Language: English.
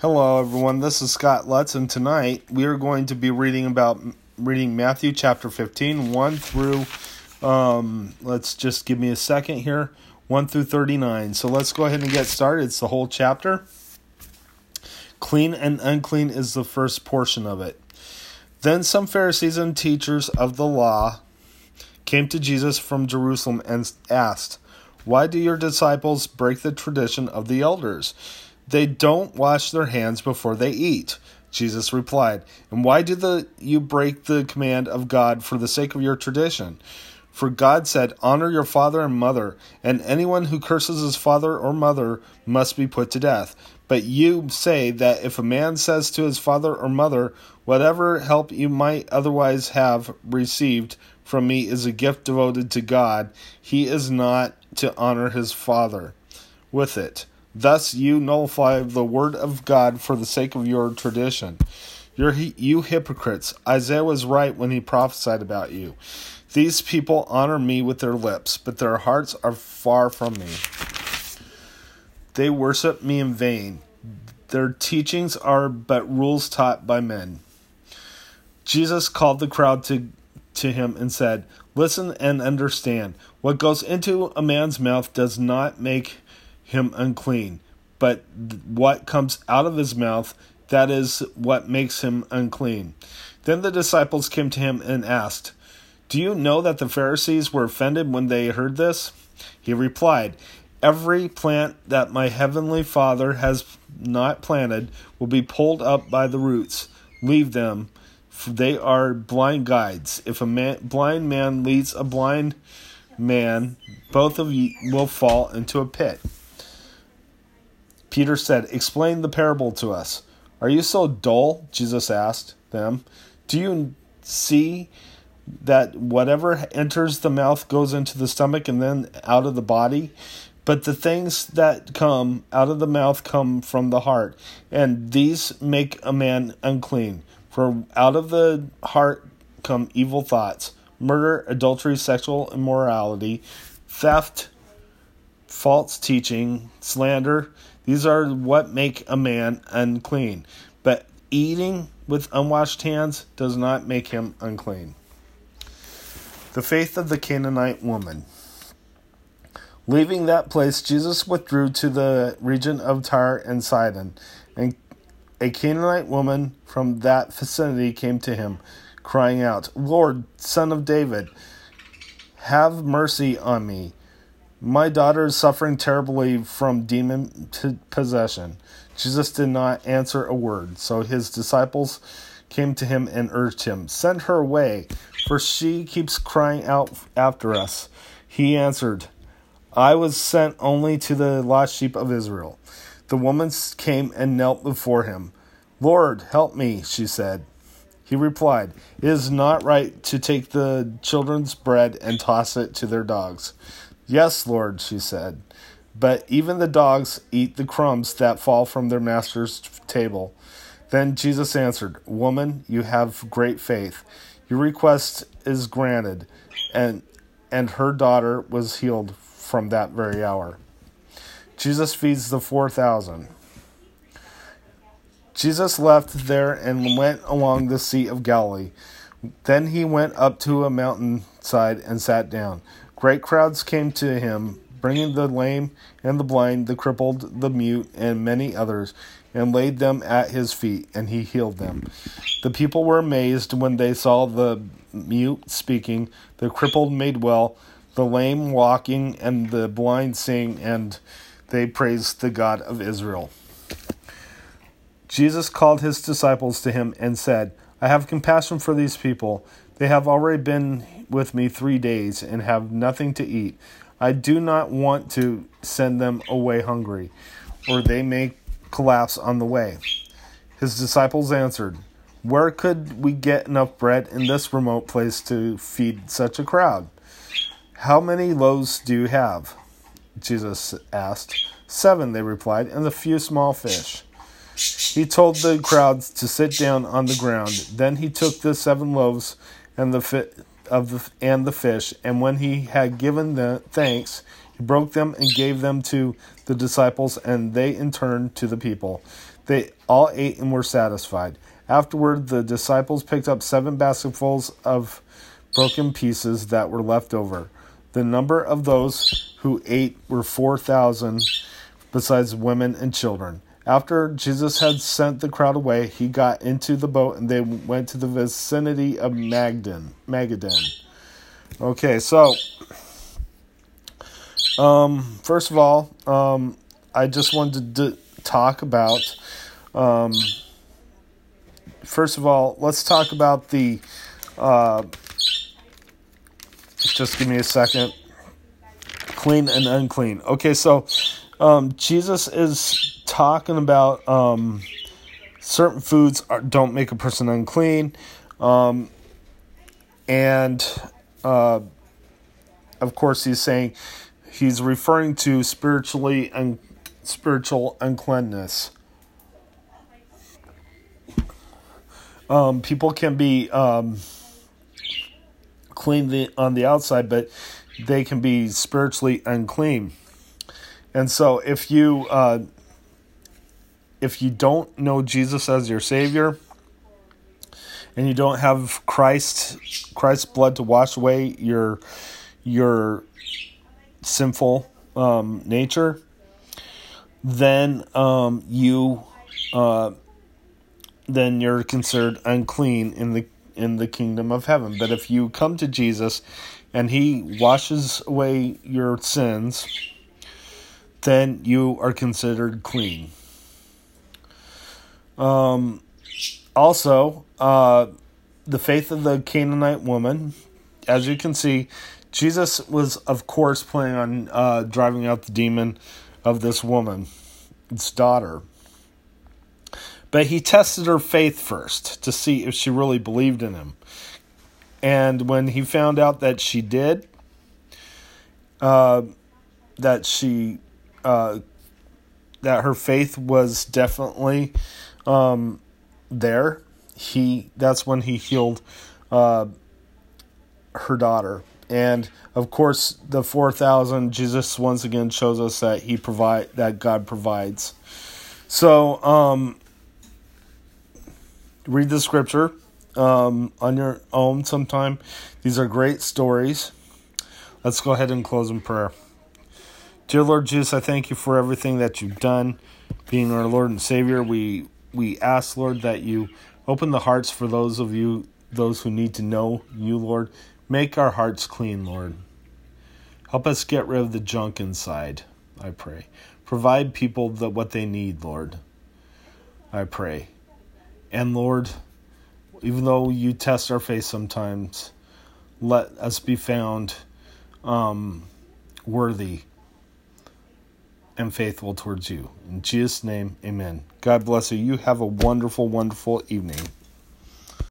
Hello, everyone. This is Scott Lutz, and tonight we are going to be reading about reading Matthew chapter 15, 1 through, um, let's just give me a second here, 1 through 39. So let's go ahead and get started. It's the whole chapter. Clean and unclean is the first portion of it. Then some Pharisees and teachers of the law came to Jesus from Jerusalem and asked, Why do your disciples break the tradition of the elders? They don't wash their hands before they eat. Jesus replied, And why do the, you break the command of God for the sake of your tradition? For God said, Honor your father and mother, and anyone who curses his father or mother must be put to death. But you say that if a man says to his father or mother, Whatever help you might otherwise have received from me is a gift devoted to God, he is not to honor his father with it. Thus you nullify the word of God for the sake of your tradition. You're, you hypocrites, Isaiah was right when he prophesied about you. These people honor me with their lips, but their hearts are far from me. They worship me in vain. Their teachings are but rules taught by men. Jesus called the crowd to, to him and said, Listen and understand. What goes into a man's mouth does not make him unclean, but what comes out of his mouth, that is what makes him unclean. Then the disciples came to him and asked, Do you know that the Pharisees were offended when they heard this? He replied, Every plant that my heavenly Father has not planted will be pulled up by the roots. Leave them, for they are blind guides. If a man, blind man leads a blind man, both of you will fall into a pit. Peter said, Explain the parable to us. Are you so dull? Jesus asked them. Do you see that whatever enters the mouth goes into the stomach and then out of the body? But the things that come out of the mouth come from the heart, and these make a man unclean. For out of the heart come evil thoughts, murder, adultery, sexual immorality, theft, false teaching, slander these are what make a man unclean. But eating with unwashed hands does not make him unclean. The faith of the Canaanite woman. Leaving that place, Jesus withdrew to the region of Tyre and Sidon, and a Canaanite woman from that vicinity came to him, crying out, Lord, son of David, have mercy on me. My daughter is suffering terribly from demon possession. Jesus did not answer a word, so his disciples came to him and urged him, Send her away, for she keeps crying out after us. He answered, I was sent only to the lost sheep of Israel. The woman came and knelt before him. Lord, help me, she said. He replied, It is not right to take the children's bread and toss it to their dogs. Yes, Lord, she said. But even the dogs eat the crumbs that fall from their master's table. Then Jesus answered, Woman, you have great faith. Your request is granted. And, and her daughter was healed from that very hour. Jesus feeds the 4,000. Jesus left there and went along the Sea of Galilee. Then he went up to a mountainside and sat down. Great crowds came to him, bringing the lame and the blind, the crippled, the mute, and many others, and laid them at his feet, and he healed them. The people were amazed when they saw the mute speaking, the crippled made well, the lame walking, and the blind seeing, and they praised the God of Israel. Jesus called his disciples to him and said, I have compassion for these people. They have already been with me three days and have nothing to eat. I do not want to send them away hungry, or they may collapse on the way. His disciples answered, Where could we get enough bread in this remote place to feed such a crowd? How many loaves do you have? Jesus asked. Seven, they replied, and a few small fish. He told the crowds to sit down on the ground. Then he took the seven loaves and the fi- of the and the fish, and when he had given the thanks, He broke them and gave them to the disciples, and they in turn to the people. They all ate and were satisfied. Afterward, the disciples picked up seven basketfuls of broken pieces that were left over. The number of those who ate were 4,000, besides women and children. After Jesus had sent the crowd away, he got into the boat and they went to the vicinity of Magdan. Magadan. Okay, so um, first of all, um, I just wanted to d- talk about. Um, first of all, let's talk about the. Uh, just give me a second. Clean and unclean. Okay, so um, Jesus is talking about um, certain foods are, don't make a person unclean, um, and uh, of course he's saying he's referring to spiritually and spiritual uncleanness. Um, people can be um, clean the, on the outside, but they can be spiritually unclean. And so, if you uh, if you don't know Jesus as your Savior, and you don't have Christ Christ's blood to wash away your your sinful um, nature, then um, you uh, then you're considered unclean in the in the kingdom of heaven. But if you come to Jesus and he washes away your sins, then you are considered clean. Um, also, uh, the faith of the Canaanite woman, as you can see, Jesus was, of course, planning on uh, driving out the demon of this woman, its daughter. But he tested her faith first to see if she really believed in him. And when he found out that she did, uh, that she, uh, that her faith was definitely um, there, he that's when he healed uh, her daughter. And of course, the four thousand. Jesus once again shows us that he provide that God provides. So, um, read the scripture um, on your own sometime. These are great stories. Let's go ahead and close in prayer. Dear Lord Jesus, I thank you for everything that you've done, being our Lord and Savior. We we ask, Lord, that you open the hearts for those of you those who need to know you, Lord. Make our hearts clean, Lord. Help us get rid of the junk inside, I pray. Provide people the, what they need, Lord. I pray. And Lord, even though you test our faith sometimes, let us be found um, worthy and faithful towards you. In Jesus' name, amen. God bless you. You have a wonderful, wonderful evening.